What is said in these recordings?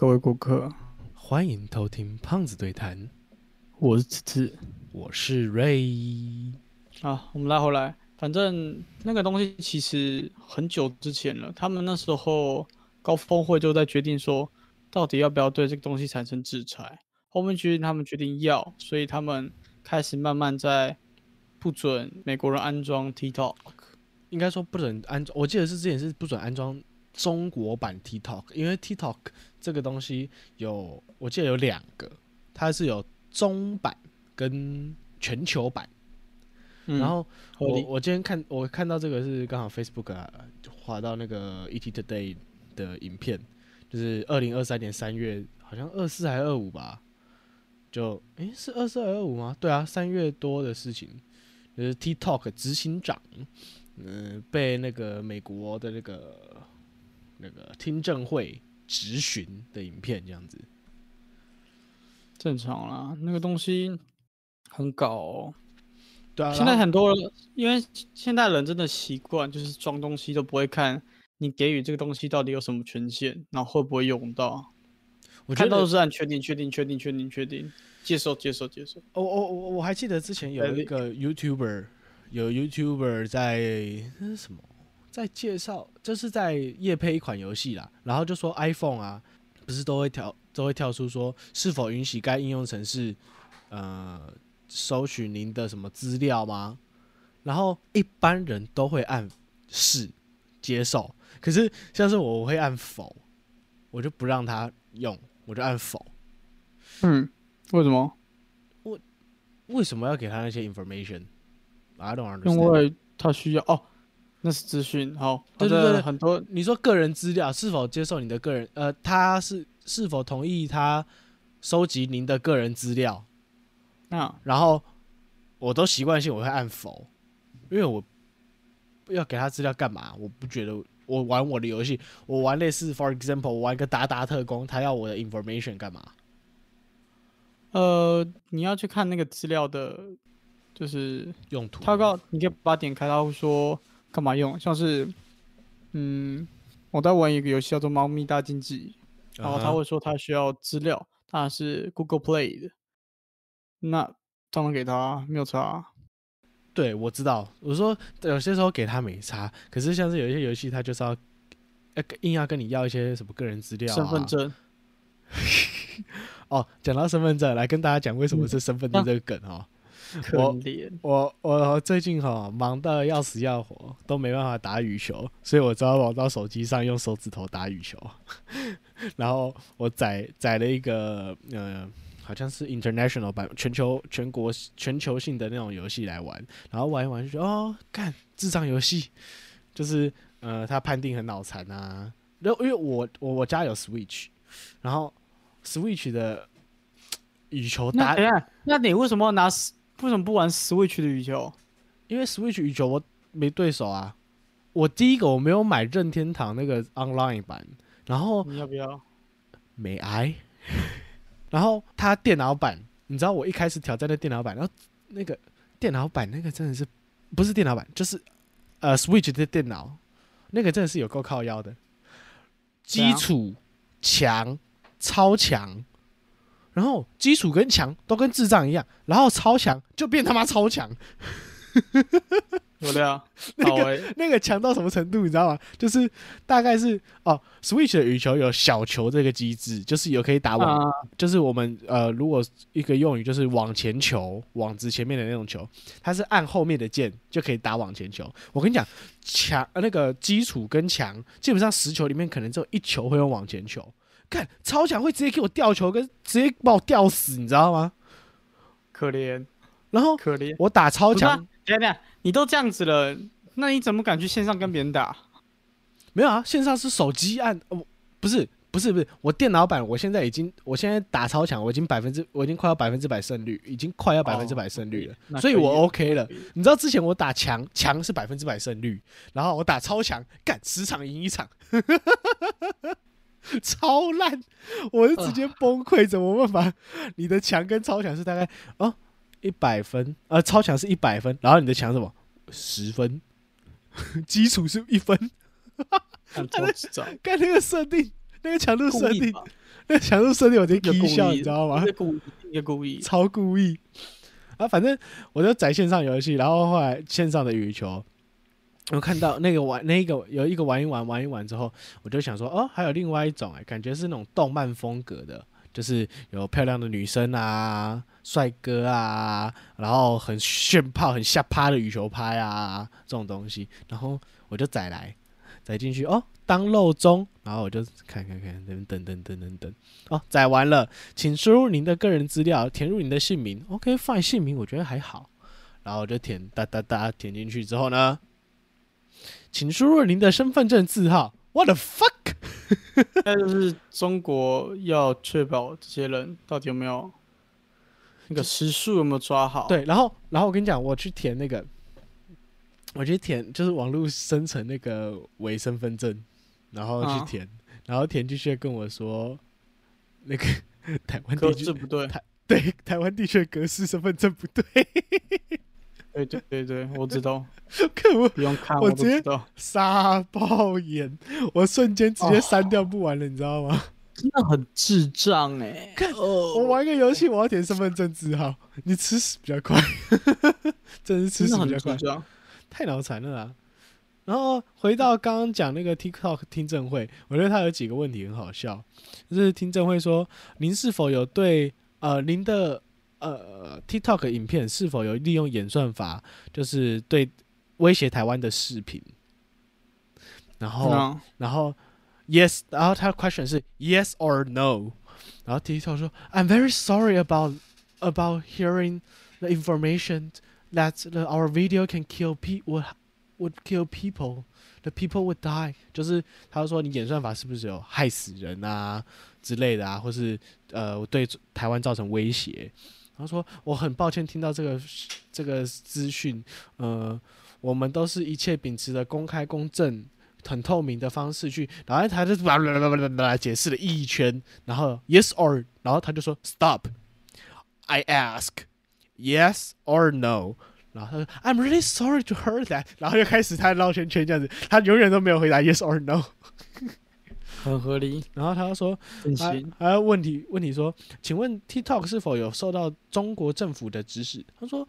各位顾客，欢迎偷听胖子对谈，我是此次我是 Ray。啊，我们拉回来，反正那个东西其实很久之前了，他们那时候高峰会就在决定说，到底要不要对这个东西产生制裁。后面决定他们决定要，所以他们开始慢慢在不准美国人安装 TikTok。应该说不准安装，我记得是之前是不准安装中国版 TikTok，因为 TikTok 这个东西有，我记得有两个，它是有中版跟全球版。嗯然后我我今天看我看到这个是刚好 Facebook 啊滑到那个 ET Today 的影片，就是二零二三年三月，好像二四还是二五吧，就诶、是二四二五吗？对啊，三月多的事情，就是 TikTok 执行长，嗯、被那个美国的那个那个听证会质询的影片这样子。正常啦，那个东西很搞、哦。对啊，现在很多人，因为现代人真的习惯就是装东西都不会看你给予这个东西到底有什么权限，然后会不会用到，我觉得看到都是按确定、确定、确定、确定、确定，接受、接受、接受。我我我我还记得之前有一个 YouTuber，有 YouTuber 在那是什么，在介绍，就是在夜配一款游戏啦，然后就说 iPhone 啊，不是都会跳都会跳出说是否允许该应用程式呃收取您的什么资料吗？然后一般人都会按是接受，可是像是我我会按否，我就不让他用，我就按否。嗯，为什么？为什么要给他那些 information？I don't 因 understand。因为他需要哦，那是资讯。好，对对对很多你说个人资料是否接受你的个人呃，他是是否同意他收集您的个人资料？那然后我都习惯性我会按否，因为我要给他资料干嘛？我不觉得我玩我的游戏，我玩类似 for example，我玩个达达特工，他要我的 information 干嘛？呃，你要去看那个资料的，就是用途？他告你可以把它点开，他会说干嘛用，像是嗯，我在玩一个游戏叫做《猫咪大竞技》，然后他会说他需要资料，当然是 Google Play 的，那当然给他，没有差啊。对，我知道。我说有些时候给他没差，可是像是有一些游戏，他就是要，呃，硬要跟你要一些什么个人资料、啊、身份。证，哦，讲到身份证，来跟大家讲为什么是身份证这个梗哦。可我怜。我我最近哈、忙得要死要活，都没办法打羽球，所以我只好跑到手机上用手指头打羽球。然后我载载了一个呃，好像是 international 版全球全国全球性的那种游戏来玩，然后玩一玩就觉得哦，干智障游戏，就是呃，他判定很脑残啊。然后因为我我我家有 Switch，然后 Switch 的羽球打那那你为什么要拿为什么不玩 Switch 的羽球？因为 Switch 羽球我没对手啊。我第一个我没有买任天堂那个 online 版，然后你要不要？没挨，然后它电脑版，你知道我一开始挑战的电脑版，然后那个电脑版那个真的是不是电脑版，就是呃 Switch 的电脑，那个真的是有够靠腰的，基础强超强，然后基础跟强都跟智障一样，然后超强就变他妈超强，有的啊，那个那个强到什么程度，你知道吗？就是大概是哦，Switch 的羽球有小球这个机制，就是有可以打网，啊，就是我们呃，如果一个用语就是往前球，网子前面的那种球，它是按后面的键就可以打往前球。我跟你讲，强呃那个基础跟强，基本上十球里面可能只有一球会用往前球。看超强会直接给我吊球，跟直接把我吊死，你知道吗？可怜然后可怜。我打超强，你都这样子了，那你怎么敢去线上跟别人打？没有啊，线上是手机按，哦，不是不是不是，我电脑版我现在已经，我现在打超强，我已经百分之，我已经快要百分之百胜率，已经快要百分之百胜率了，所以我 OK 了。你知道之前我打强强是百分之百胜率，然后我打超强，干十场赢一场，超烂，我是直接崩溃，怎么办法？你的强跟超强是大概哦一百分，呃，超强是一百分，然后你的强什么十分，基础是一分，看超智障。干那个设定那个强度设定，那个强度设定我直接一个故 k 笑，你知道吗一？故意，一故意。超故意。啊，反正我就在线上游戏，然后后来线上的羽球，我看到那个玩那个有一个玩一玩玩一玩之后，我就想说，哦，还有另外一种哎、感觉是那种动漫风格的，就是有漂亮的女生啊、帅哥啊，然后很炫炮、很下趴的羽球拍啊这种东西，然后我就载来载进去，哦，当漏中，然后我就看看看，等等等等等等，哦，载完了。请输入您的个人资料，填入您的姓名。OK，fine，、姓名我觉得还好，然后我就填哒哒哒填进去之后呢，请输入您的身份证字号。What the fuck？那就是中国要确保这些人到底有没有那个时数有没有抓好。，对，然后然后我跟你讲，我去填那个，我去填就是网络生成那个伪身份证，然后去啊填，然后填进去跟我说那个 台湾可地区是不对。台对台湾地区的格式身份证不对，对对对对，我知道，可我。不用看我直接我都知道，沙爆眼，我瞬间直接删掉不玩了，你知道吗？真的很智障哎、看哦我玩个游戏，我要填身份证字号，你吃屎比较快，真是吃屎比较快，太脑残了啦。然后回到刚刚讲那个 TikTok 听证会，我觉得他有几个问题很好笑，就是听证会说您是否有对呃您的呃 TikTok 影片是否有利用演算法，就是对威胁台湾的视频，然后。那然后 yes，然后他的 question 是 yes or no，然后 TikTok 说 I'm very sorry about about hearing the information that the, our video can kill pe would would kill people。The people would die，就是他说你演算法是不是有害死人啊之类的啊，或是呃对台湾造成威胁。他说我很抱歉听到这个这个资讯，呃，我们都是一切秉持着公开公正很透明的方式去，然后他就啦啦啦啦啦啦解释了一圈，然后 yes or，然后他就说 stop，I ask yes or no，然后他说 I'm really sorry to hear that，然后又开始他绕圈圈这样子，他永远都没有回答 yes or no，很合理，然后他就说还真行。还有问题问题说，请问 TikTok 是否有受到中国政府的指使？他说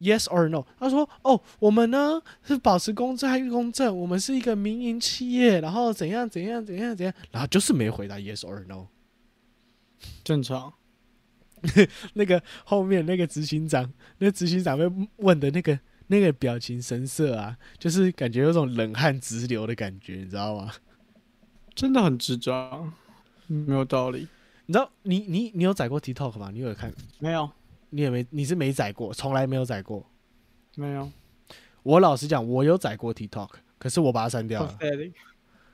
Yes or no？他说哦，我们呢是保持公正和公正，我们是一个民营企业，然后怎样怎样怎样怎样，然后就是没回答 Yes or no。正常。那个后面那个执行长，那执行长被问的那个那个表情神色啊，就是感觉有种冷汗直流的感觉，你知道吗？真的很智障，没有道理。你知道你你你有载过 TikTok 吗？你有看？没有，你也没你是没载过，从来没有载过。没有我老实讲，我有载过 TikTok，可是我把它删掉了。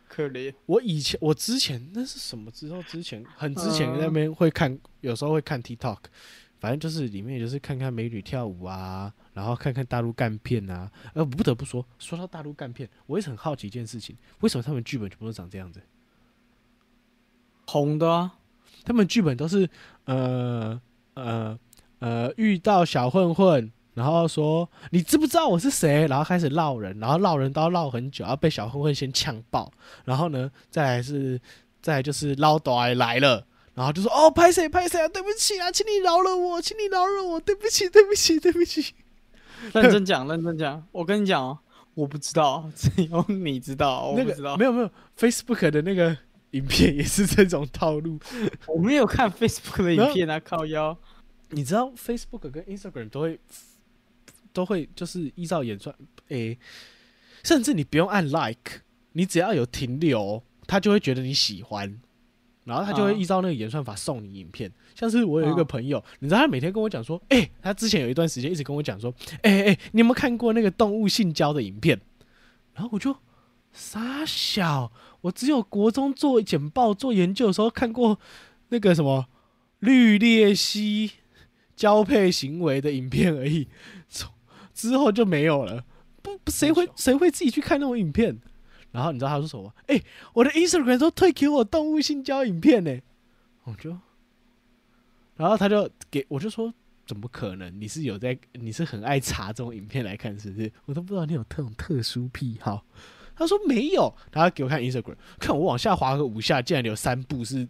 可怜。我以前我之前那是什么之后？之前很之前嗯那边会看，有时候会看 TikTok，反正就是里面就是看看美女跳舞啊，然后看看大陆干片啊。呃，不得不说，说到大陆干片，我一直很好奇一件事情，为什么他们剧本全部都长这样子？红的啊，他们剧本都是呃呃呃遇到小混混，然后说你知不知道我是谁，然后开始闹人，然后闹人都要闹很久，要被小混混先呛爆，然后呢再来是再来就是捞短来了。然后就说哦，拍谁拍谁啊，对不起啊，请你饶了我，请你饶了我，对不起，对不起，对不起。认真讲，认真讲。我跟你讲哦，我不知道，只有你知道，我那个不知道。没有没有，Facebook 的那个影片也是这种套路。我没有看 Facebook 的影片啊，靠腰。你知道 Facebook 跟 Instagram 都会都会就是依照演算，诶、甚至你不用按 like，你只要有停留，他就会觉得你喜欢，然后他就会啊依照那个演算法送你影片。像是我有一个啊朋友，你知道他每天跟我讲说，诶、他之前有一段时间一直跟我讲说，诶、诶、你有没有看过那个动物性交的影片？然后我就傻小，我只有国中做简报做研究的时候看过那个什么绿鬣蜥交配行为的影片而已，从之后就没有了。不，不谁会谁会自己去看那种影片？然后你知道他说什么吗？哎、我的 Instagram 都推给我动物性交影片呢、我就，然后他就给我就说，怎么可能？你是有在，你是很爱查这种影片来看，是不是？我都不知道你有这种特殊癖好。他说没有，他给我看 Instagram，看我往下滑个五下，竟然有三部是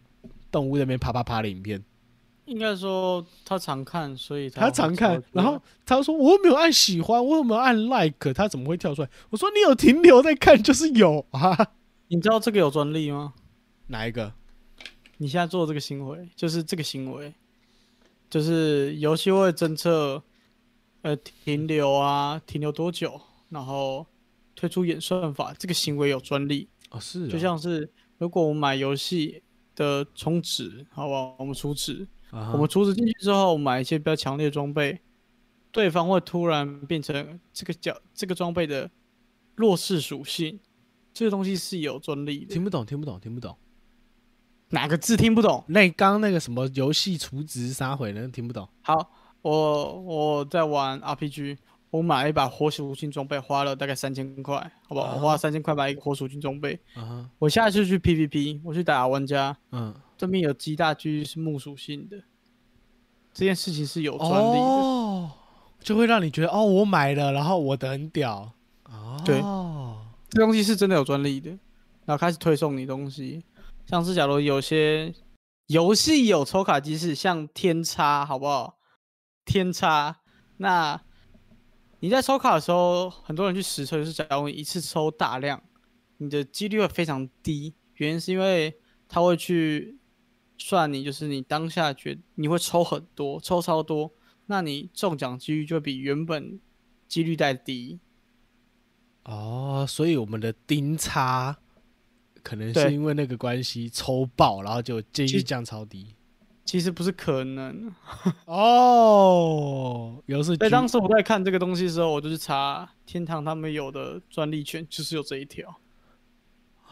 动物那边啪啪啪的影片。应该说他常看，所以他常看，然后他说我又没有按喜欢，我有没有按 like，他怎么会跳出来？我说你有停留在看，就是有啊。你知道这个有专利吗？哪一个？你现在做的这个行为，就是这个行为，就是游戏会侦测，呃，停留啊，停留多久，然后推出演算法，这个行为有专利哦，是，就像是如果我们买游戏的充值，好不好？我们充值。我们充值进去之后，买一些比较强烈的装备，对方会突然变成这个角这个装备的弱势属性，这个东西是有专利的。听不懂，听不懂，听不懂，哪个字听不懂？那刚那个什么游戏充值杀回呢？听不懂。好，我我在玩 RPG，我买了一把火属性装备，花了大概三千块，好不好？我花了三千块买一个火属性装备。我下次去 PVP，我去打玩家。嗯。这边有极大几率是木属性的，这件事情是有专利的，就会让你觉得哦，我买了，然后我的很屌，哦，对，这东西是真的有专利的，然后开始推送你东西，像是假如有些游戏有抽卡机制，像天差，好不好？天差，那你在抽卡的时候，很多人去实测，就是假如一次抽大量，你的几率会非常低，原因是因为他会去。算你就是你当下觉你会抽很多，抽超多，那你中奖几率就比原本几率带低。哦，所以我们的丁差可能是因为那个关系抽爆，然后就几率降超低。其实不是可能哦，有是。所以当时我在看这个东西的时候，我就去查天堂他们有的专利权，就是有这一条。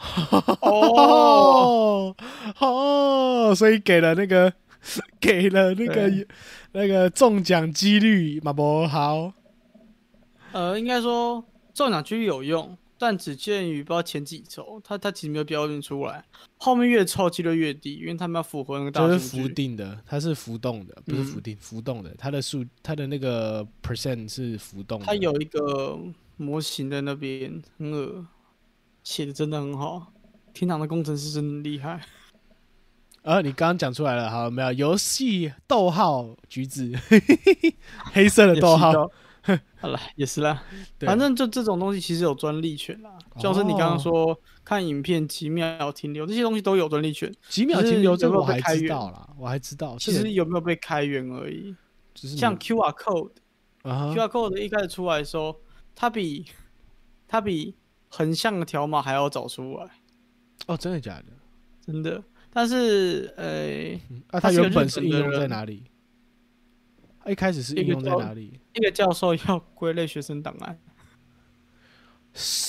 哦哦，所以给了那个，给了那个那个中奖几率嘛不好。呃，应该说中奖几率有用，但只限于不知道前几周，它它其实没有标准出来。后面越抽几率越低，因为他们要符合那个大数据。是浮定的，它是浮动的，不是浮定，浮动的。它的数，它的那个 percent 是浮动的。它有一个模型在那边，很恶。写的真的很好，天堂的工程师真的厉害。啊，你刚刚讲出来了，好没有？游戏逗号橘子，黑色的逗号。好了，也是啦。反正就这种东西其实有专利权啦，就是你刚刚说看影片几秒停留这些东西都有专利权。几秒停留这个我还知道啦，我还知道。其实有没有被开源而已。像 QR code，QR code 一开始出来的时候，它比它比。横向的条码还要早出来，哦，真的假的？真的，但是，呃，啊，它原本是应用在哪里？一开始是应用在哪里？一个教授要归类学生档案，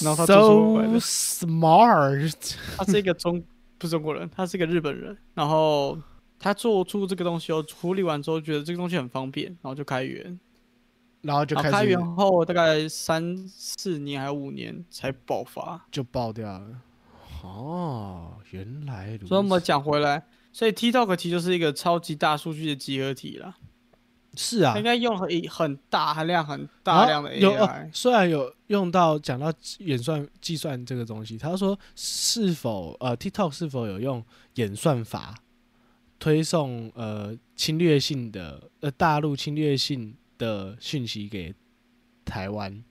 然后他做出来的。smart，他是一个中不是中国人，他是一个日本人。然后他做出这个东西后，处理完之后觉得这个东西很方便，然后就开源。然后就开始开源后大概三四年还五年才爆发，就爆掉了。哦，原来。所以我们讲回来，所以 TikTok 其实就是一个超级大数据的集合体了。是啊，应该用很很大含量很大量的 AI。虽然有用到讲到演算计算这个东西，他说是否呃 TikTok 是否有用演算法推送呃侵略性的呃大陆侵略性。的讯息给台湾，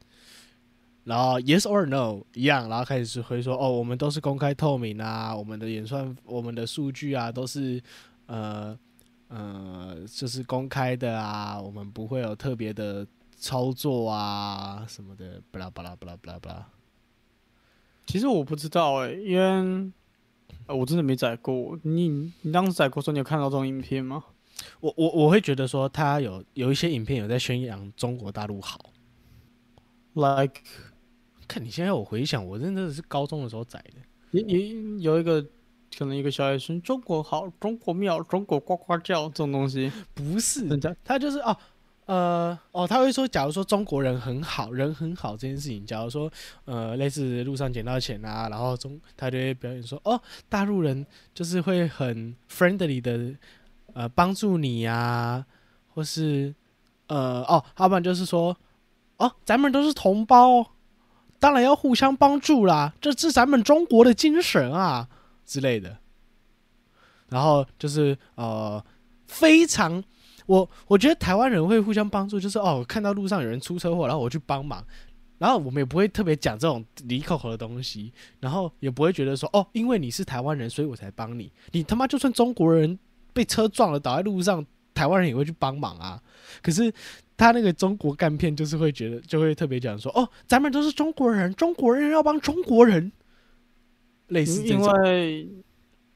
然后 yes or no 一样，然后开始会说哦，我们都是公开透明啊，我们的演算、我们的数据啊，都是呃呃，就是公开的啊，我们不会有特别的操作啊什么的，巴拉巴拉巴拉巴拉巴拉。其实我不知道哎，因为我真的没载过。你你当时载过时候，你有看到这种影片吗？我我我会觉得说，他有有一些影片有在宣扬中国大陆好，like，看你现在我回想，我真的是高中的时候载的，你你有一个可能一个小学生，中国好，中国妙，中国呱呱叫这种东西，不是，他就是哦，呃，哦，他会说，假如说中国人很好，人很好这件事情，假如说呃，类似路上捡到钱啊，然后中他就会表演说，哦，大陆人就是会很 friendly 的。呃，帮助你呀，或是呃，哦，要不然就是说，哦，咱们都是同胞，当然要互相帮助啦，这是咱们中国的精神啊之类的。然后就是呃，非常我我觉得台湾人会互相帮助，就是哦，看到路上有人出车祸，然后我去帮忙。然后我们也不会特别讲这种离口口的东西，然后也不会觉得说哦，因为你是台湾人，所以我才帮你。你他妈就算中国人被车撞了倒在路上，台湾人也会去帮忙啊。可是他那个中国干片就是会觉得，就会特别讲说哦，咱们都是中国人，中国人要帮中国人，类似这因。为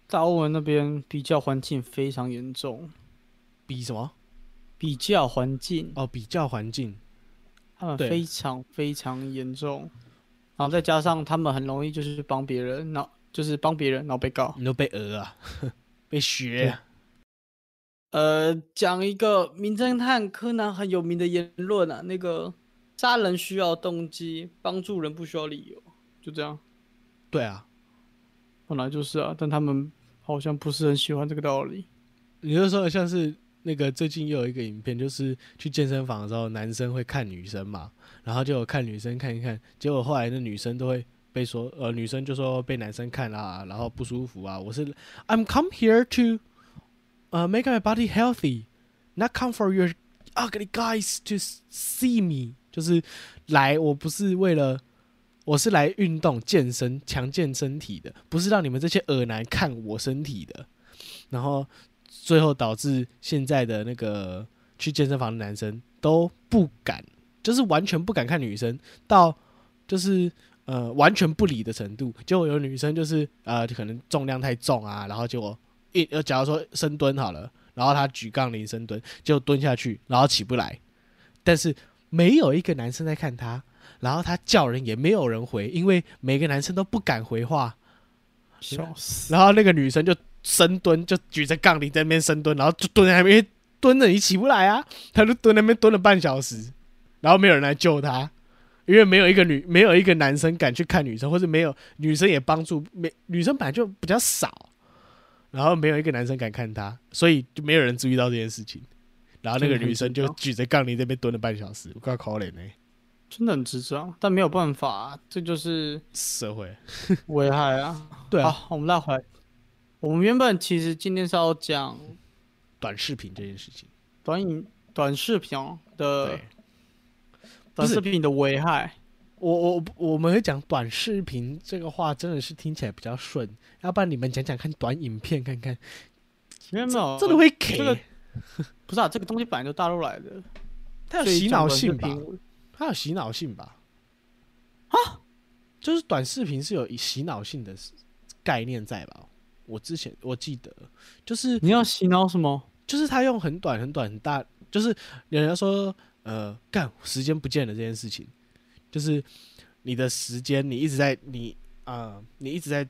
大欧文那边比较环境非常严重，比什么？比较环境哦，比较环境。对他们非常非常严重，然后再加上他们很容易就是帮别人，然后就是帮别人，然后被告。你都被讹啊，被学啊。呃，讲一个名侦探柯南很有名的言论啊，那个杀人需要动机，帮助人不需要理由，就这样。对啊，本来就是啊，但他们好像不是很喜欢这个道理。你就说像是那个最近又有一个影片，就是去健身房的时候，男生会看女生嘛，然后就有看女生看一看，结果后来那女生都会被说，呃，女生就说被男生看啊，然后不舒服啊。我是 I'm come here to 呃、make my body healthy, not come for your ugly guys to see me，就是来我不是为了。我是来运动、健身、强健身体的，不是让你们这些恶男看我身体的。然后最后导致现在的那个去健身房的男生都不敢，就是完全不敢看女生，到就是呃完全不理的程度。结果有女生就是呃可能重量太重啊，然后结果一呃假如说深蹲好了，然后他举杠铃深蹲，就蹲下去，然后起不来，但是没有一个男生在看他。然后他叫人也没有人回，因为每个男生都不敢回话。笑死！然后那个女生就深蹲，就举着杠铃在那边深蹲，然后就蹲在那边蹲着，你起不来啊！他就蹲那边蹲了半小时，然后没有人来救他，因为没有一个女，没有一个男生敢去看女生，或者没有女生也帮助，没女生本来就比较少，然后没有一个男生敢看他，所以就没有人注意到这件事情。然后那个女生就举着杠铃在那边蹲了半小时，我靠，可怜呢。真的很智障，但没有办法，这就是社会危害啊。对啊，好，我们拉回来。我们原本其实今天是要讲短视频这件事情，短影、短视频的对，短视频的危害。我我我们会讲短视频这个话，真的是听起来比较顺。要不然你们讲讲看短影片看看，没有没有，真的会这个给，不是啊？这个东西本来就大陆来的，它有洗脑性吧？频它有洗脑性吧？啊，就是短视频是有洗脑性的概念在吧？我之前我记得，就是你要洗脑什么？就是他用很短很短很大，就是有人说呃干时间不见了这件事情，就是你的时间你一直在你啊、你一直在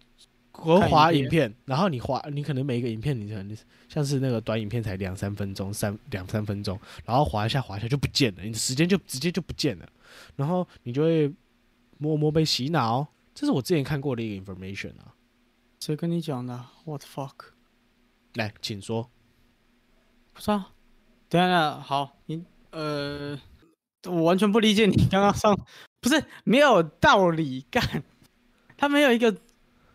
滑看影片滑影片，然后你滑你可能每一个影片你可能像是那个短影片才两三分钟三两三分钟，然后滑一下滑一下就不见了，你的时间就直接就不见了，然后你就会默默被洗脑。这是我之前看过的一个 information 啊，谁跟你讲的？What the fuck？来，请说。不是啊，等一下，好，你呃，我完全不理解你刚刚上，不是没有道理干，他没有一个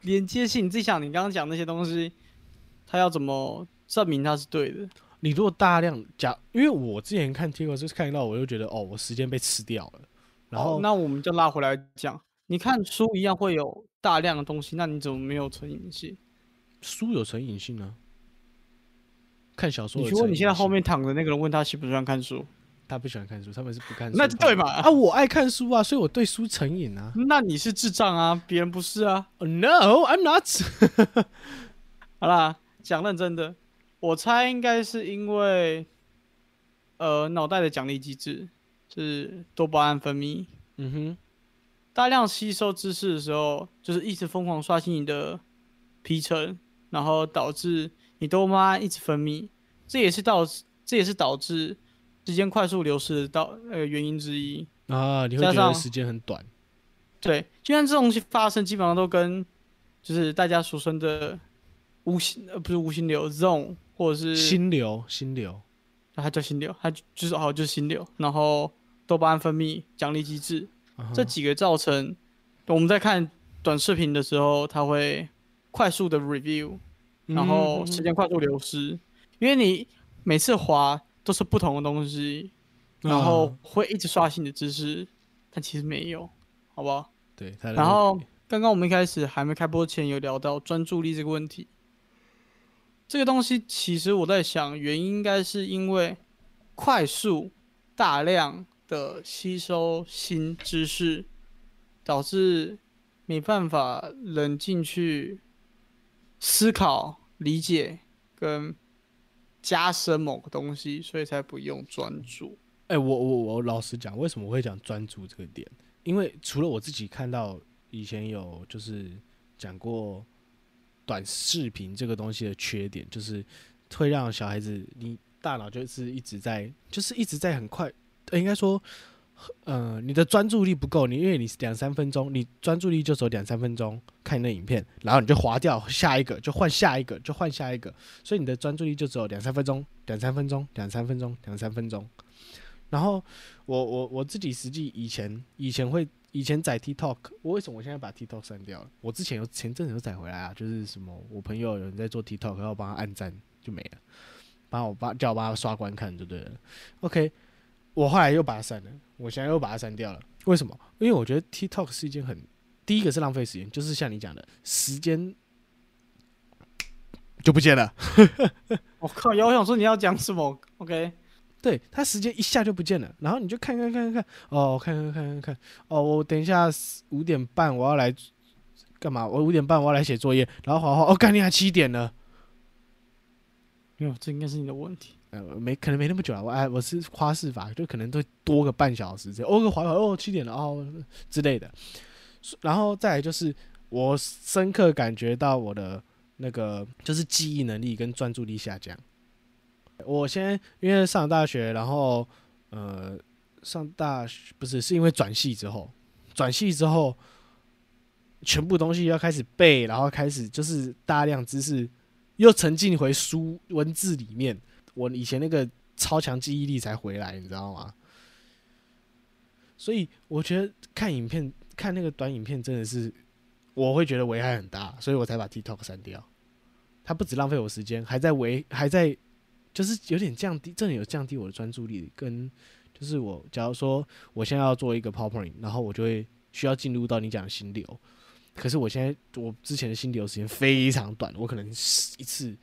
连接性。你自己想，你刚刚讲那些东西，他要怎么证明他是对的？你如果大量讲，因为我之前看 t i k 就是看到，我就觉得哦，我时间被吃掉了。然后好那我们就拉回来讲，你看书一样会有大量的东西，那你怎么没有成瘾性？书有成瘾性呢、看小说你去问你现在后面躺着那个人，问他喜不喜欢看书，他不喜欢看书，他们是不看书。那就对嘛？啊，我爱看书啊，所以我对书成瘾啊。那你是智障啊，别人不是啊。Oh, no, I'm not 好啦，讲认真的，我猜应该是因为，呃，脑袋的奖励机制是多巴胺分泌，嗯哼，大量吸收知识的时候，就是一直疯狂刷新你的皮层，然后导致你多巴胺一直分泌，这也是导致这也是导致时间快速流失的导呃原因之一。啊，你会觉得时间很短。对，就像这种东西发生，基本上都跟就是大家俗称的无心呃不是无心流 zone 或者是心流，心流，它叫心流，它就就是哦就是心流，然后多巴胺分泌、奖励机制。这几个造成我们在看短视频的时候，它会快速的 review，然后时间快速流失，因为你每次滑都是不同的东西，然后会一直刷新的知识，但其实没有，好不好？对，然后刚刚我们一开始还没开播前有聊到专注力这个问题，这个东西其实我在想，原因应该是因为快速大量的吸收新知识，导致没办法冷静去思考、理解跟加深某个东西，所以才不用专注。哎、我我我老实讲，为什么我会讲专注这个点？因为除了我自己看到以前有就是讲过短视频这个东西的缺点，就是会让小孩子你大脑就是一直在就是一直在很快，应该说。呃，你的专注力不够，你因为你是两三分钟，你专注力就只有两三分钟看你的影片，然后你就划掉下一个，就换下一个，就换下一个，所以你的专注力就只有两三分钟，两三分钟，两三分钟，两三分钟。然后我我我自己实际以前以前会以前载 TikTok，我为什么我现在把 TikTok 删掉了？我之前有前阵子有载回来啊，就是什么我朋友有人在做 TikTok，然后帮他按赞就没了，帮我帮叫我帮他刷观看就对了。OK，我后来又把它删了，我现在又把它删掉了。为什么？因为我觉得 TikTok 是一件很第一个是浪费时间，就是像你讲的时间就不见了。我靠！我想说你要讲什么？OK，对，他时间一下就不见了，然后你就看看看看看，哦，看看看看看，哦，我等一下五点半我要来干嘛？我五点半我要来写作业，然后滑滑，哦，干你还七点了，没有，这应该是你的问题。呃，没可能没那么久了，我哎，我是花式法，就可能都多个半小时这样，哦，个滑滑，哦，七点了，哦之类的，然后再来就是我深刻感觉到我的那个就是记忆能力跟专注力下降。我现在因为上大学，然后呃上大学不是是因为转系之后，转系之后全部东西要开始背，然后开始就是大量知识又沉浸回书文字里面，我以前那个超强记忆力才回来，你知道吗？所以我觉得看影片看那个短影片真的是我会觉得危害很大，所以我才把 TikTok 删掉。它不止浪费我时间，还在为还在就是有点降低，真的有降低我的专注力。跟就是我假如说我现在要做一个 PowerPoint，然后我就会需要进入到你讲的心流。可是我现在我之前的心流时间非常短，我可能一次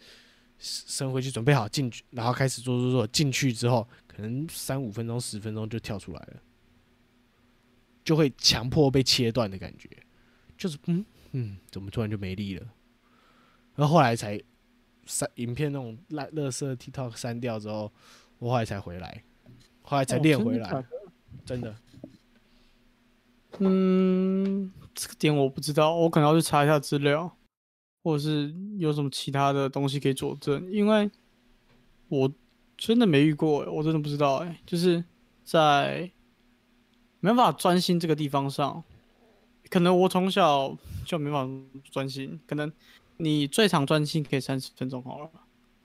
升回去准备好进去，然后开始做做做进去之后，可能三五分钟、十分钟就跳出来了，就会强迫被切断的感觉，就是嗯嗯，怎么突然就没力了？然后后来才删影片那种烂垃圾 TikTok 删掉之后，我后来才回来，后来才哦练回来，真的。嗯，这个点我不知道，我可能要去查一下资料，或者是有什么其他的东西可以佐证，因为我真的没遇过欸，我真的不知道哎，就是在没办法专心这个地方上，可能我从小就没办法专心，可能你最长专心可以三十分钟好了，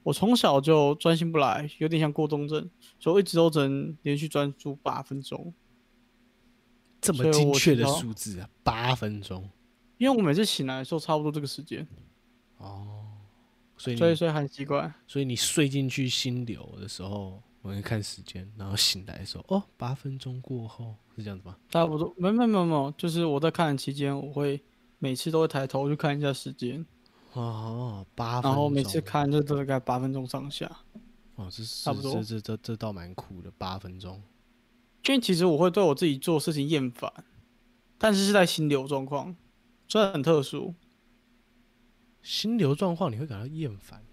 我从小就专心不来，有点像过动症，所以我一直都只能连续专注八分钟。这么精确的数字啊，八分钟因为我每次醒来的时候差不多这个时间，哦，所以所以所以很奇怪。所以你睡进去心流的时候，我会看时间，然后醒来的时候，哦，八分钟过后是这样子吗？差不多，没没没没有，就是我在看的期间，我会每次都会抬头去看一下时间，哦，八分钟，然后每次看就大概八分钟上下。哦，这是差不多这这这这倒蛮酷的，八分钟。因为其实我会对我自己做事情厌烦，但是是在心流状况，所以很特殊。心流状况你会感到厌烦，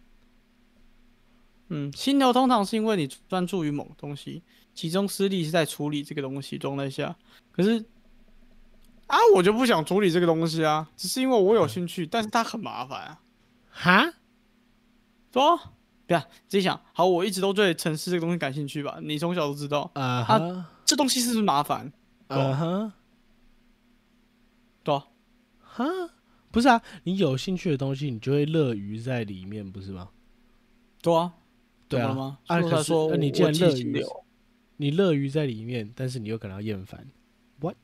嗯，心流通常是因为你专注于某个东西，集中思力是在处理这个东西状态下。可是啊，我就不想处理这个东西啊，只是因为我有兴趣，但是它很麻烦啊。哈？对啊，对啊，自己想，好，我一直都对城市这个东西感兴趣吧？你从小都知道，啊哈，这东西是不是麻烦？啊哈，对啊，哈，不是啊，你有兴趣的东西，你就会乐于在里面，不是吗？对啊，对啊怎么了吗？啊可是所以我才说那你既然乐于你乐于在里面，但是你又感到厌烦，what？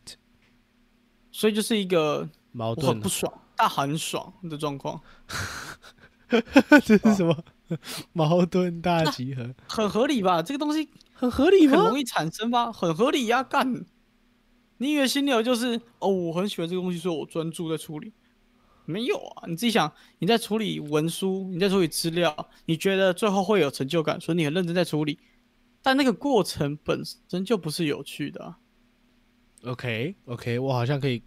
所以就是一个矛盾啊很不，爽，但很爽的状况，这是什么 矛盾大集合？很合理吧？这个东西很合理吗？很容易产生吧？很合理呀、干！你以为心流就是哦，我很喜欢这个东西，所以我专注在处理。没有啊，你自己想，你在处理文书，你在处理资料，你觉得最后会有成就感，所以你很认真在处理，但那个过程本身就不是有趣的啊、OK OK，我好像可以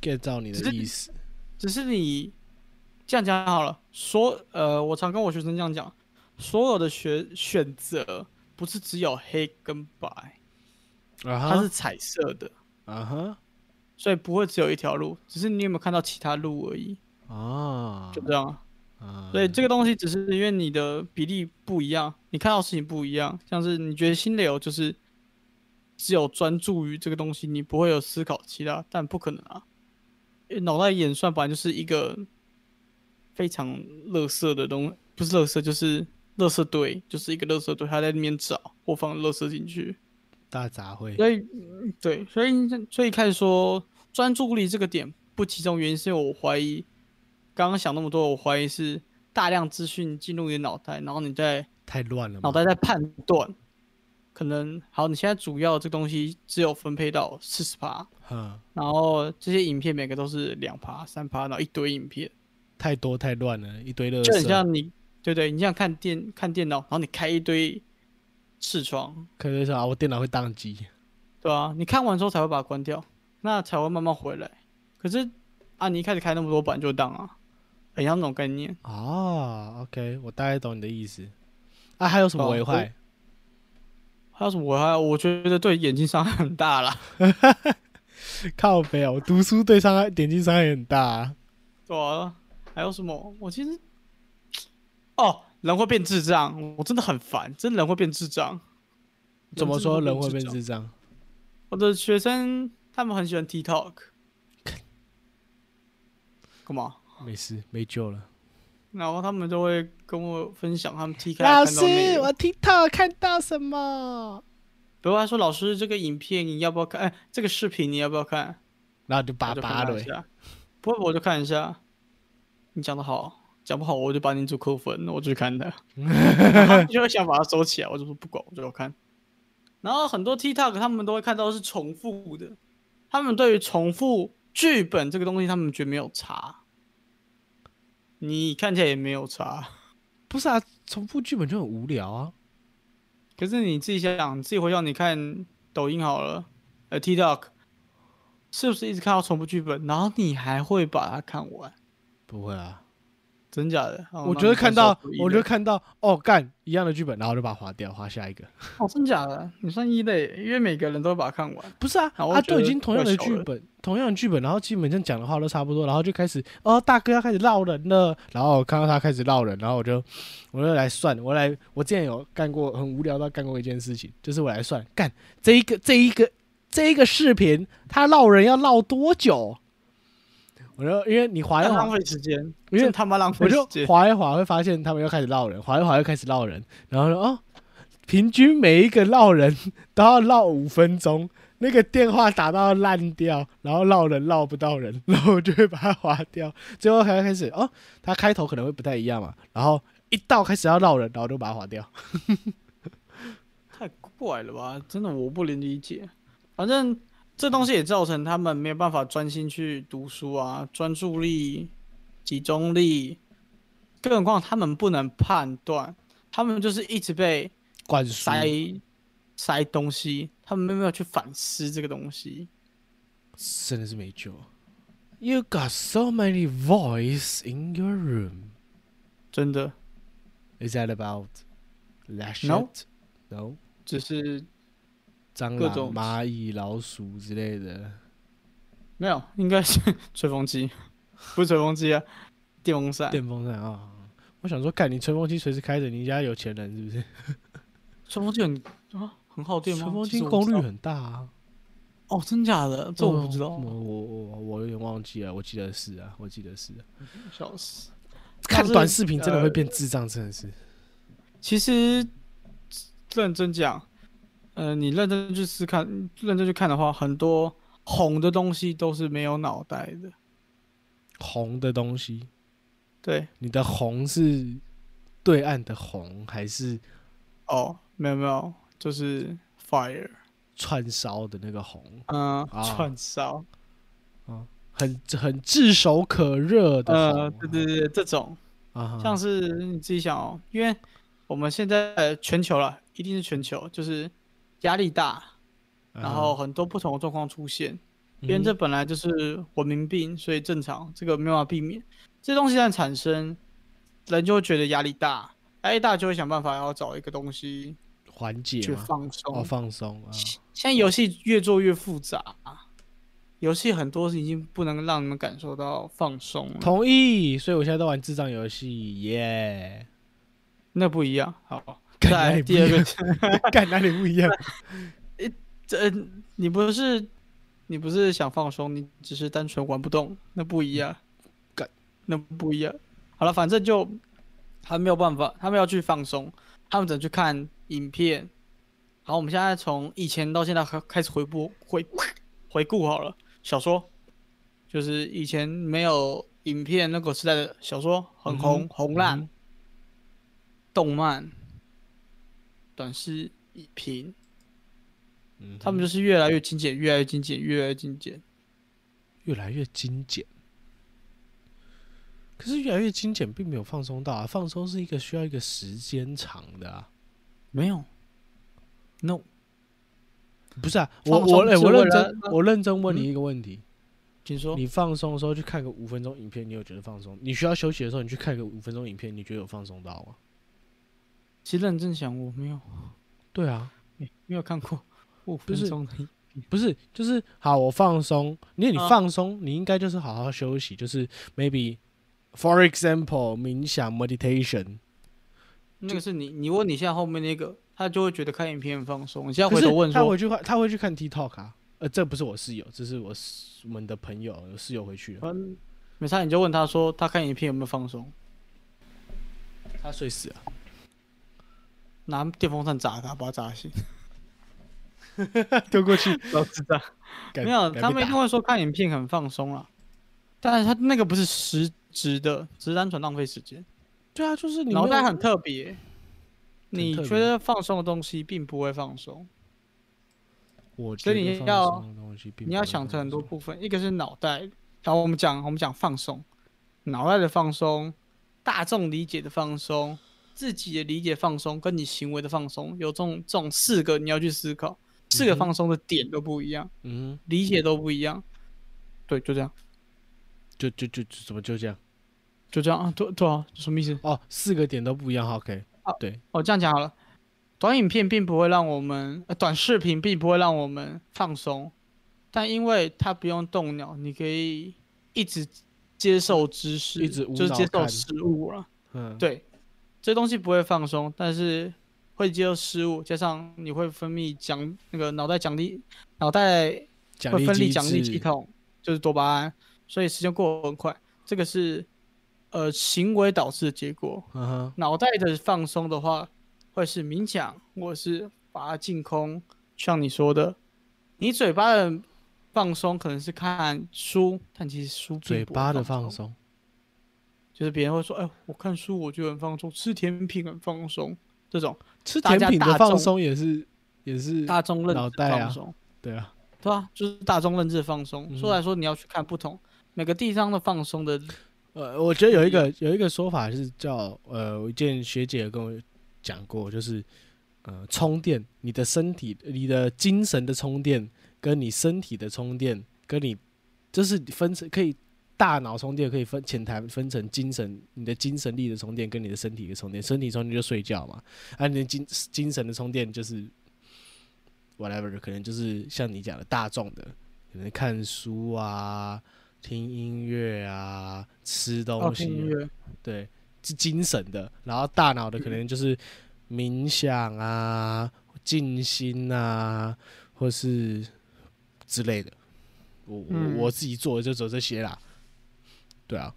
get 到你的意思。只是你这样讲好了，所呃，我常跟我学生这样讲，所有的学选择不是只有黑跟白，它是彩色的，啊哈。所以不会只有一条路，只是你有没有看到其他路而已，啊。就这样啊。啊，所以这个东西只是因为你的比例不一样，你看到事情不一样，像是你觉得心流就是只有专注于这个东西，你不会有思考其他，但不可能啊，脑袋演算本来就是一个非常垃圾的东，不是垃圾就是垃圾堆，就是一个垃圾堆，它在里面找或放垃圾进去，大杂烩。所以嗯对，所以所以开始说专注力这个点不集中，原因是因为我怀疑，刚刚想那么多，我怀疑是大量资讯进入你的脑袋，然后你在太乱了。脑袋在判断，可能好，你现在主要这个东西只有分配到四十趴，嗯，然后这些影片每个都是两趴、三趴，然后一堆影片，太多太乱了，一堆的就很。像你，对对，你像看电看电脑，然后你开一堆视窗，可是说啊，我电脑会宕机。对啊，你看完之后才会把它关掉，那才会慢慢回来。可是啊，你一开始开那么多版就宕啊，很像那种概念。哦，OK，我大概懂你的意思。啊，还有什么哦危害？还有什么危害？我觉得对眼睛伤害很大啦，靠背啊，我读书对伤害眼睛伤害很大、啊。对啊，还有什么？我其实，哦，人会变智障，我真的很烦，真的人会变智障。怎么说人会？变智障？我的学生他们很喜欢 TikTok，干嘛？没事，没救了。然后他们就会跟我分享他们 TikTok 老师，容我 TikTok 看到什么？比如他说：“老师，这个影片你要不要看？哎，这个视频你要不要看然后就？”叭叭了一。下。不会，我就看一下。你讲的好，讲不好我就把你组扣分，我就去看 他就会想把它收起来，我就说不管，我就要看。然后很多 TikTok 他们都会看到是重复的，他们对于重复剧本这个东西，他们觉得没有差。你看起来也没有差，不是啊，重复剧本就很无聊啊。可是你自己想自己回想，你看抖音好了，呃，TikTok，是不是一直看到重复剧本，然后你还会把它看完？不会啊，真假的？哦我觉得看到，我觉得得看到，哦，干一样的剧本，然后就把它划掉，划下一个。哦，真假的？你算一类，因为每个人都把它看完。不是啊，啊，都已经同样的剧本，同样的剧本，然后基本上讲的话都差不多，然后就开始，哦，大哥要开始绕人了，然后我看到他开始绕人，然后我就，我就来算，我来，我之前有干过很无聊到干过一件事情，就是我来算，干这一个这一个这一个视频，他绕人要绕多久？我就因为你划一划浪，费时间，因为他妈浪费我就时间。划一划，会发现他们又开始绕人，划一划又开始绕人，然后说哦，平均每一个绕人都要绕五分钟，那个电话打到烂掉，然后绕人绕不到人，然后我就会把它划掉，最后才开始哦，它开头可能会不太一样嘛，然后一到开始要绕人，然后就把它划掉。太怪了吧？真的我不能理解。反正这东西也造成他们没有办法专心去读书啊，专注力、集中力，更何况他们不能判断，他们就是一直被灌输塞塞东西，他们没有去反思这个东西。真的是没救。You got so many voice in your room. 真的，Is that about that shit? No. No. 只是蟑螂、各种蚂蚁、老鼠之类的。没有，应该是 吹风机，不是吹风机啊，电风扇。电风扇啊、我想说，干你吹风机随时开着，你家有钱人是不是？吹风机很啊很耗电吗？吹风其实我不知道机功率很大啊。哦，真假的？这我不知道，我我我我有点忘记了，我记得是啊，我记得是、啊。笑死。看短视频真的会呃变智障，真的是。其实认真讲，呃，你认真去思看，认真去看的话，很多红的东西都是没有脑袋的。红的东西，对，你的红是对岸的红，还是哦，没有没有，就是 fire，串烧的那个红？嗯，啊。串烧，很很炙手可热的呃，对对对，这种。啊，像是你自己想哦，因为我们现在呃全球了，一定是全球，就是压力大，嗯然后很多不同的状况出现，因为嗯这本来就是文明病，所以正常，这个没办法避免。这东西一旦产生，人就会觉得压力大，压力大就会想办法要找一个东西缓解去放松。哦，放松啊，现在游戏越做越复杂，游戏很多已经不能让你们感受到放松了，同意。所以我现在都玩智障游戏，耶！那不一样。好，干再哪里不一来第二个样，干哪里不一样？这你不是你不是想放松，你只是单纯玩不动，那不一样，干。那不一样。好了，反正就他没有办法，他们要去放松，他们只能去看影片。好，我们现在从以前到现在开开始回顾回回顾好了，小说。就是以前没有影片那个时代的小说很红、嗯红烂，嗯动漫、短视频，嗯他们就是越来越精简，越来越精简，越来越精简。越来越精简。可是越来越精简，并没有放松到啊！放松是一个需要一个时间长的啊，没有，no，不是啊？我我哎、我认真我认真问你一个问题：请说。你放松的时候去看个五分钟影片，你有觉得放松？你需要休息的时候，你去看个五分钟影片，你觉得有放松到吗？其实认真想，我没有对啊，没没有看过 五分是钟的不是，就是好，我放松，因为你啊放松，你应该就是好好休息，就是 maybe for example 冥想 meditation。那个是你，你问你现在后面那个，他就会觉得看影片很放松。你现在回头问说，他回去看，他会去看 TikTok 啊。呃，这不是我室友，这是我室我们的朋友，有室友回去了，嗯，没差，你就问他说，他看影片有没有放松？他睡死了。拿电风扇砸他，把他砸醒。丢过去，都知道。没有，他们一定会说看影片很放松啦，但是他那个不是实质的，只是单纯浪费时间。对啊，就是你脑袋很特别，你觉得放松的东西并不会放松。我所以觉得放你要你要想成很多部分，一个是脑袋，然后我们讲我们讲放松，脑袋的放松，大众理解的放松，自己的理解放松，跟你行为的放松，有这种这种四个你要去思考，四个放松的点都不一样，嗯，理解都不一样。对，就这样，就就就就怎么就这样？就这样啊，对对啊，什么意思？哦，四个点都不一样，OK，啊对，哦，这样讲好了，短影片并不会让我们，呃、短视频并不会让我们放松，但因为它不用动脑，你可以一直接受知识，一直就是接受食物了。嗯，对，这东西不会放松，但是会接受失误，加上你会分泌奖那个脑袋奖励，脑袋会分泌奖励系统，就是多巴胺，所以时间过得很快。这个是呃行为导致的结果。脑袋的放松的话，会是冥想，或者是把它净空。像你说的，你嘴巴的放松可能是看书，但其实书嘴巴的放放，松，就是别人会说：“哎，我看书我觉得很放松，吃甜品很放松。”这种吃甜品的放松也是也是大众认知的放松，对啊，对啊，就是大众认知的放松。嗯说来说，你要去看不同每个地方的放松的，呃，我觉得有一个有一个说法是叫呃，我一件学姐有跟我讲过，就是呃，充电，你的身体、你的精神的充电，跟你身体的充电，跟你就是分成可以大脑充电可以分浅谈分成精神，你的精神力的充电跟你的身体的充电，身体充电就睡觉嘛，啊，你的精精神的充电就是 whatever，可能就是像你讲的大众的，可能看书啊。听音乐啊，吃哦，东西、对，是精神的，然后大脑的可能就是冥想啊、静心啊，或是之类的。我我嗯我自己做的就走这些啦。对啊，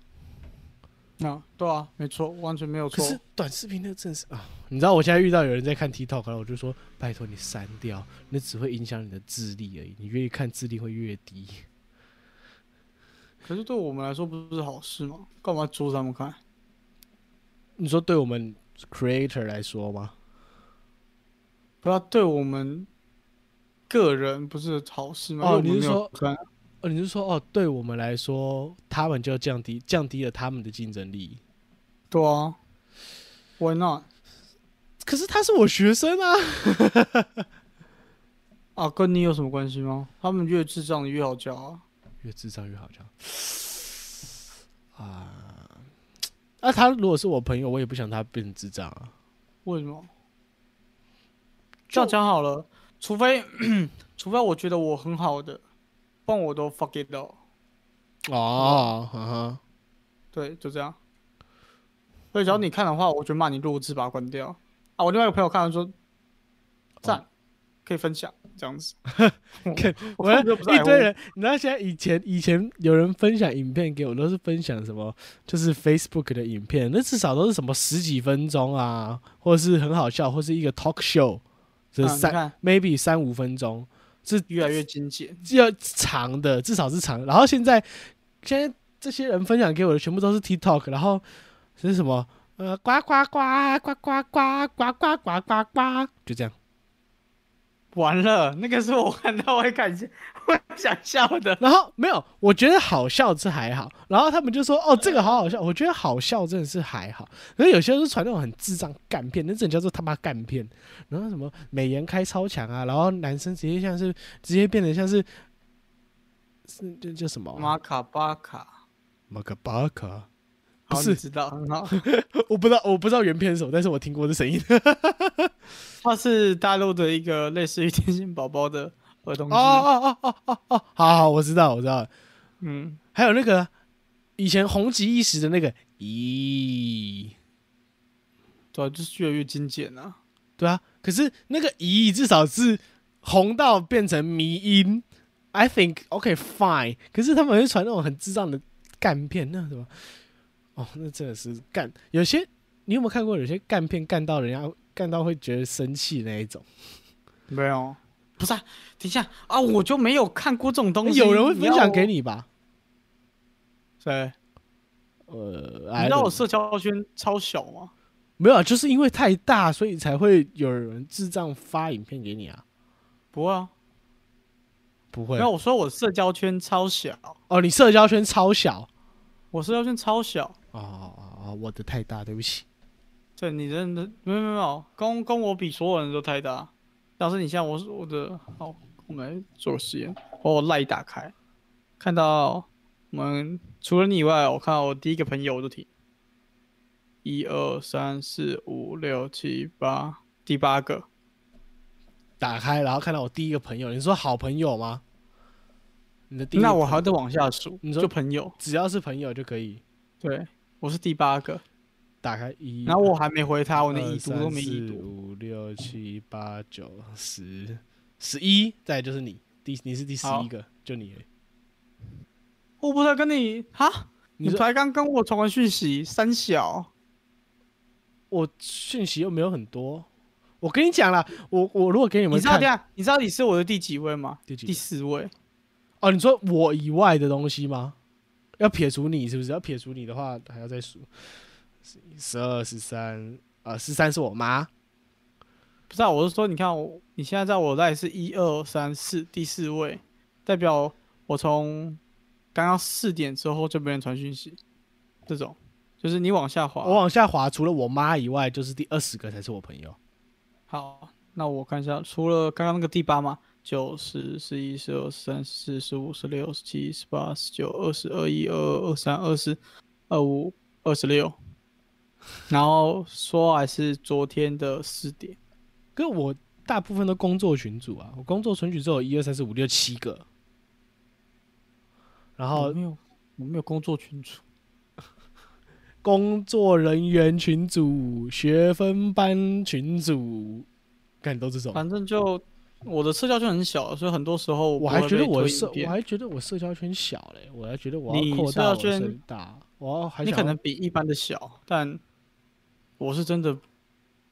那对啊，没错，完全没有错。可是短视频那个真是啊，你知道我现在遇到有人在看 TikTok，然后我就说拜托你删掉，那只会影响你的智力而已，你越看智力会越低。可是对我们来说不是好事吗？干嘛阻止他们看？你说对我们 creator 来说吗？不要对我们个人不是好事吗？哦你是说看哦，你是说哦，对我们来说，他们就降低降低了他们的竞争力。对啊？Why not？可是他是我学生啊，啊，跟你有什么关系吗？他们越智障，越好教啊。越智障越好教啊。那、他如果是我朋友，我也不想他变成智障啊。为什么？这样讲好了，除非 除非我觉得我很好的，不然我都 fuck it up。哦，哈哈，对，就这样。所以只要你看的话，我就骂你弱智，把它关掉。啊，我另外一个朋友看了说，赞，可以分享这样子。看我一堆人，你知道现在以前以前有人分享影片给我，都是分享什么，就是 Facebook 的影片，那至少都是什么十几分钟啊，或者是很好笑，或是一个 talk show，这三、啊 maybe 三五分钟，越来越精简。要长的，至少是长的。然后现在现在这些人分享给我的全部都是 TikTok，然后是什么呃呱呱呱呱呱呱呱呱呱呱呱，就这样。完了，那个是我看到会感觉会 想笑的。然后没有，我觉得好笑是还好。然后他们就说：“哦，这个好好笑。”我觉得好笑真的是还好。可是有些人是传那种很智障干片，那真的叫做他妈干片。然后什么美颜开超强啊，然后男生直接像是直接变得像是是就叫什么马卡巴卡，马卡巴卡，不好，是你知道。我不知道我不知道原片是什么，但是我听过这声音。它是大陆的一个类似于天线宝宝的哦哦哦哦哦哦，好好，我知道我知道。嗯，还有那个以前红极一时的那个咦。对啊，就是越来越精简啊。对啊，可是那个咦，至少是红到变成迷音，I think OK fine。可是他们会传那种很智障的干片，那什么，哦，那真的是干。有些你有没有看过？有些干片干到人家干到会觉得生气那一种。没有，不是、啊，等一下啊，我就没有看过这种东西。有人会分享给你你吧？要？谁？呃，你知道我社交圈超小吗？没有啊，就是因为太大，所以才会有人智障发影片给你啊。不会啊，不会没有，我说我社交圈超小，哦，你社交圈超小。我社交圈超小。哦哦哦，我的太大，对不起。对，你真的没有没有没有，跟跟我比，所有人都太大。要是你像我我的好，我们来做个实验，把我赖打开，看到我们除了你以外，我看到我第一个朋友我就停，一二三四五六七八，第八个，打开，然后看到我第一个朋友，你说好朋友吗？你的第那我还得往下数，你说就朋友，只要是朋友就可以。对我是第八个，打开一，然后我还没回他，我连二已读都没已读，五六七八九十十一，再就是你，第你是第十一个，就你。我不是跟你哈，你才刚跟我传完讯息，三小。我讯息又没有很多，我跟你讲了，我我如果给你你们你知道这样？你知道你是我的第几位吗？第几第四位。哦，你说我以外的东西吗？要撇除你是不是？要撇除你的话，还要再数十二、十三呃，十三是我妈。不是啊，我是说，你看我，你现在在我那是一二三四第四位，代表我从刚刚四点之后就没人传讯息，这种就是你往下滑。我往下滑，除了我妈以外，就是第二十个才是我朋友。好，那我看一下，除了刚刚那个第八嘛，九十、十一、十二、十三、十四、十五、十六、十七、十八、十九、二十二、一、二二、二三、二四、二五、二十六，然后说还是昨天的四点。跟我大部分都工作群组啊，我工作群组只有一二三四五六七个，然后没有，我没有工作群组。工作人员群组、学分班群组，干都这种。反正就我的社交圈很小，所以很多时候我还觉得我的社，我还觉得我社交圈小嘞，我还觉得我你要扩社交圈大我的大，我还你可能比一般的小，但我是真的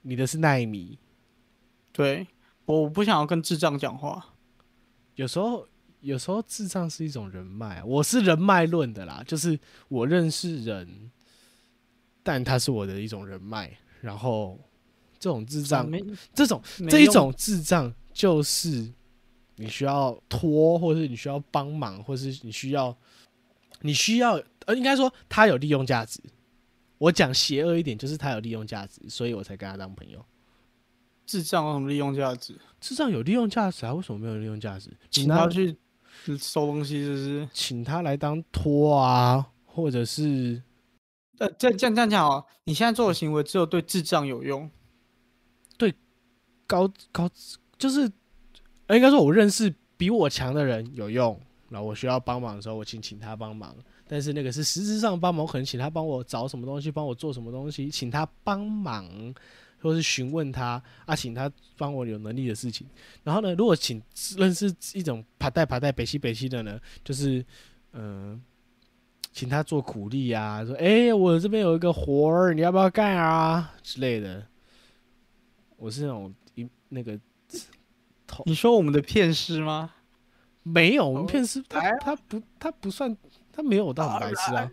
你的是奈米，对，我不想要跟智障讲话。有时候有时候智障是一种人脉啊，我是人脉论的啦，就是我认识人，但他是我的一种人脉，然后这种智障，没这种这一种智障就是你需要拖，或是你需要帮忙，或是你需要你需要呃，应该说他有利用价值。我讲邪恶一点，就是他有利用价值，所以我才跟他当朋友。智障有什么利用价值？智障有利用价值啊？为什么没有利用价值？请请他他去收东西，是不是？请他来当托啊，或者是呃，这这样这样讲哦，你现在做的行为只有对智障有用。对高高，就是呃应该说，我认识比我强的人有用，然后我需要帮忙的时候，我请请他帮忙。但是那个是实质上帮忙，可能请他帮我找什么东西，帮我做什么东西，请他帮忙，或是询问他啊，请他帮我有能力的事情。然后呢，如果请认识一种爬带爬带北西北西的呢，就是嗯、呃请他做苦力啊，说哎、诶我这边有一个活儿，你要不要干啊之类的。我是那种一那个你说我们的骗师吗？没有，我们骗师他他不他不算他没有到很白痴啊。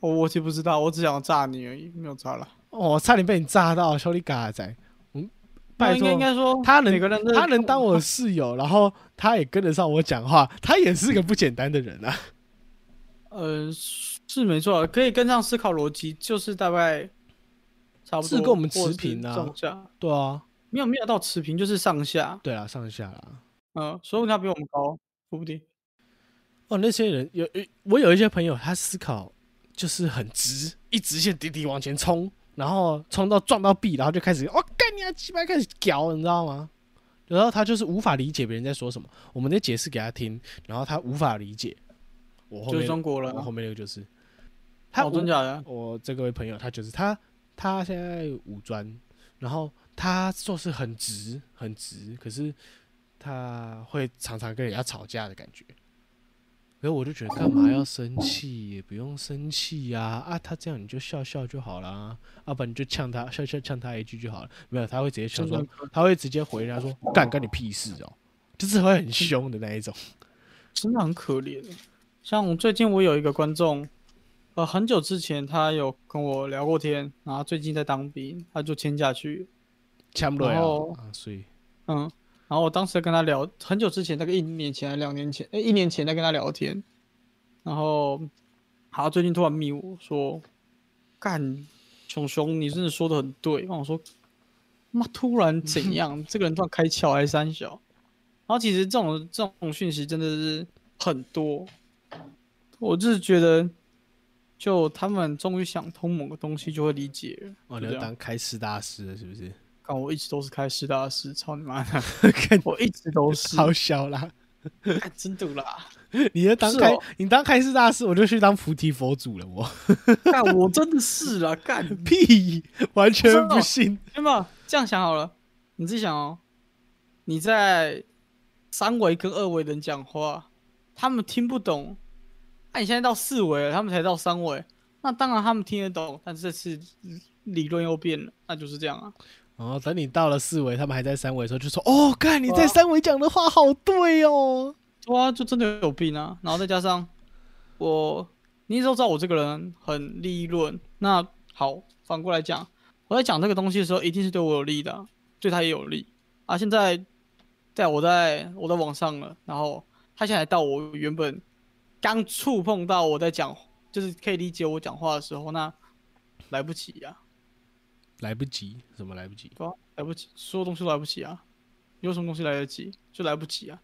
我我其实不知道，我只想炸你而已，没有炸了。哦，差点被你炸到，兄弟嘎仔。嗯，拜那应该应托，该说，他能每个人的他能当我的室友，然后他也跟得上我讲话，他也是个不简单的人啊。呃是没错，可以跟上思考逻辑，就是大概差不多，是跟我们持平啊上下对啊，没有没有到持平，就是上下。对啊，上下啦。嗯，所以他比我们高，说不定。哦，那些人有有我有一些朋友，他思考就是很直，一直线滴滴往前冲，然后冲到撞到壁，然后就开始哦干你啊鸡巴开始屌，你知道吗？然后他就是无法理解别人在说什么，我们在解释给他听，然后他无法理解。我后就是面中国人后面那个就是他哦，真假的？我这个位朋友，他就是他，他现在五专，然后他做事很直很直，可是他会常常跟人家吵架的感觉。可是我就觉得干嘛要生气？也不用生气呀、啊！他这样你就笑笑就好啦，啊不然你就呛他，笑笑呛他一句就好了。没有，他会直接呛他会直接回人家说干干你屁事哦，就是会很凶的那一种。真的很可怜。像最近我有一个观众，呃，很久之前他有跟我聊过天，然后最近在当兵，他就签下去，签不了所以嗯，然后我当时跟他聊，很久之前，大概一年前还两年前，哎，一年前在跟他聊天，然后，他最近突然密我说，干，熊熊，你真的说的很对，然后我说，妈，突然怎 样？这个人突然开窍还是三小？然后其实这种这种讯息真的是很多，我就是觉得，就他们终于想通某个东西，就会理解了。哦，你要当开师大师了是不是？干，我一直都是开师大师，操你妈的！看我一直都是，好小啦。干真的啦！你要当开，哦你当开师大师，我就去当菩提佛祖了。我干，我真的是啦，干，屁，完全不信。有没有这样想好了？你自己想哦，你在三维跟二维人讲话，他们听不懂，那、你现在到四维了，他们才到三维，那当然他们听得懂，但是这次理论又变了，那就是这样啊。然后等你到了四维，他们还在三维的时候，就说：“哦，看你在三维讲的话好对哦。对啊，就真的有病啊！然后再加上我，你都知道我这个人很利润。那好，反过来讲，我在讲这个东西的时候，一定是对我有利的啊，对他也有利啊。现在在我在我在网上了，然后他现在到我原本刚触碰到我在讲，就是可以理解我讲话的时候，那来不及呀、”来不及，怎么来不及？对啊，来不及，所有东西都来不及啊！有什么东西来得及？就来不及啊！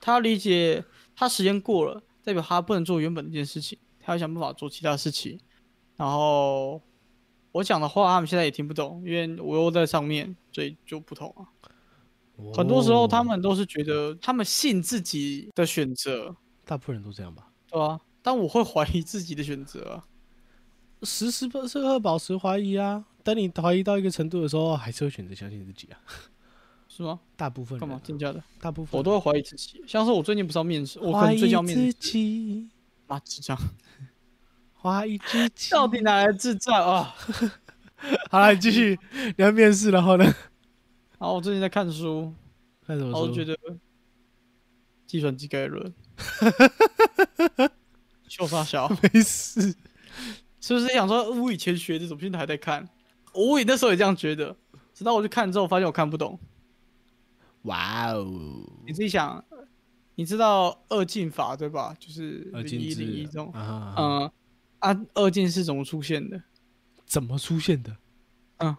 他理解，他时间过了，代表他不能做原本那件事情，他要想办法做其他事情。然后我讲的话，他们现在也听不懂，因为我又在上面，所以就不同啊。很多时候，他哦们都是觉得他们信自己的选择，大部分人都这样吧，对啊、但我会怀疑自己的选择啊。时时刻刻保持怀疑啊。等你怀疑到一个程度的时候，还是会选择相信自己啊。是吗？大部分？干嘛真假的？大部分我都会怀疑自己。像是我最近不是要面试，我可怀疑能最近要面自试己。啊，智障。怀疑自己。到底哪来的智障啊？好了，你继续，你要面试，然后呢？然后我最近在看书，看什么书？然后觉得计算机概论，秀发小？没事。是不是想说我以前学的，怎么现在还在看？我也那时候也这样觉得，直到我去看之后，发现我看不懂。哇哦！你自己想，你知道二进法对吧？就是一零一这种，啊，嗯啊，二进是怎么出现的？怎么出现的？嗯，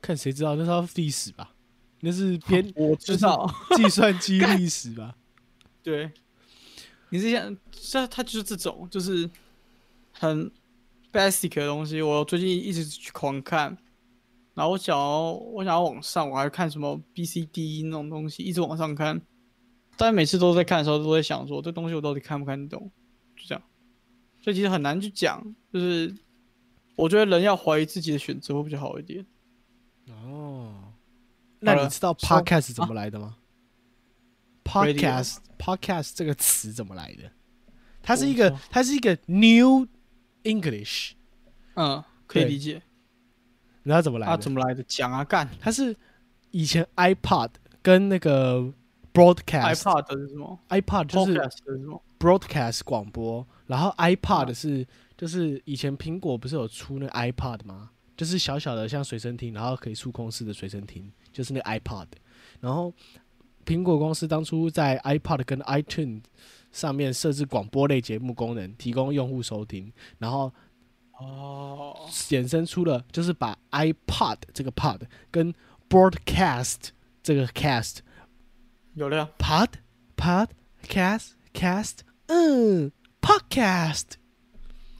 看谁知道？那是历史吧？那是编 我知道，计算机 历史吧？对，你是想，这它就是这种，就是很 basic 的东西。我最近一直去狂看，然后我想要，我想要往上，我还看什么 B、C、D 那种东西，一直往上看。但每次都在看的时候，都在想说，这东西我到底看不看得懂？就这样，所以其实很难去讲。就是我觉得人要怀疑自己的选择会比较好一点。哦，那你知道 podcast 怎么来的吗 Radio？podcast podcast 这个词怎么来的？它是一个它是一个 New English，嗯，可以理解。你知道怎么来啊，的？怎么来的？讲啊，干它是以前 iPod 跟那个 broadcast iPad 是什么 iPod 就是？broadcast 广播，然后 iPod 啊是就是以前苹果不是有出那个 iPod 吗？就是小小的像随身听，然后可以触控式的随身听，就是那个 iPod。然后苹果公司当初在 iPod 跟 iTunes 上面设置广播类节目功能，提供用户收听，然后哦，衍生出了就是把 iPod 这个 pod 跟 broadcast 这个 cast 有了。pod pod cast cast 嗯 podcast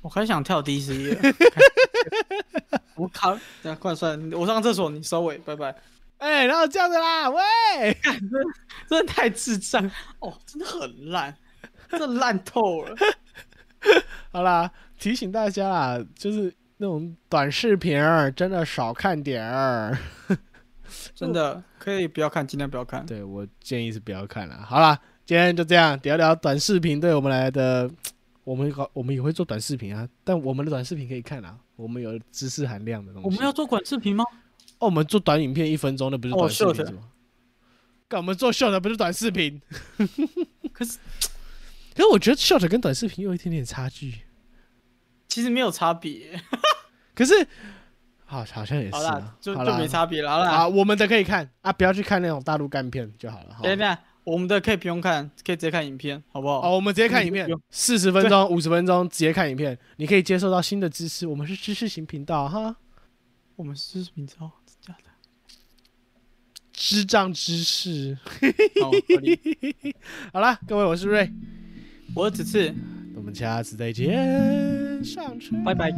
我还想跳第十页。我靠！等下快算，我上厕所，你收尾，拜拜。哎、然后这样子啦，喂，真的太智障哦，真的很烂，真的烂透了。好啦，提醒大家啊，就是那种短视频儿真的少看点儿。真的可以不要看，尽量不要看。对我建议是不要看了。好了，今天就这样聊聊短视频对我们来的，我们搞我们也会做短视频啊，但我们的短视频可以看啊，我们有知识含量的东西。我们要做短视频吗？哦，我们做短影片一分钟，那不是哦短视频吗？干、我们做 short 不是短视频？可是 可是我觉得 short 跟短视频有一点点差距。其实没有差别。可是，好，好像也是啊好啦，。就就没差别了。好了，啊，我们的可以看啊，不要去看那种大陆干片就好了。好等一下，我们的可以不用看，可以直接看影片，好不好？好，我们直接看影片，四十分钟、五十分钟直接看影片，你可以接受到新的知识。我们是知识型频道哈，我们是知识频道，真假的？智障知识。好，合理。好啦，各位，我是瑞，我是子次，我们下次再见，拜拜。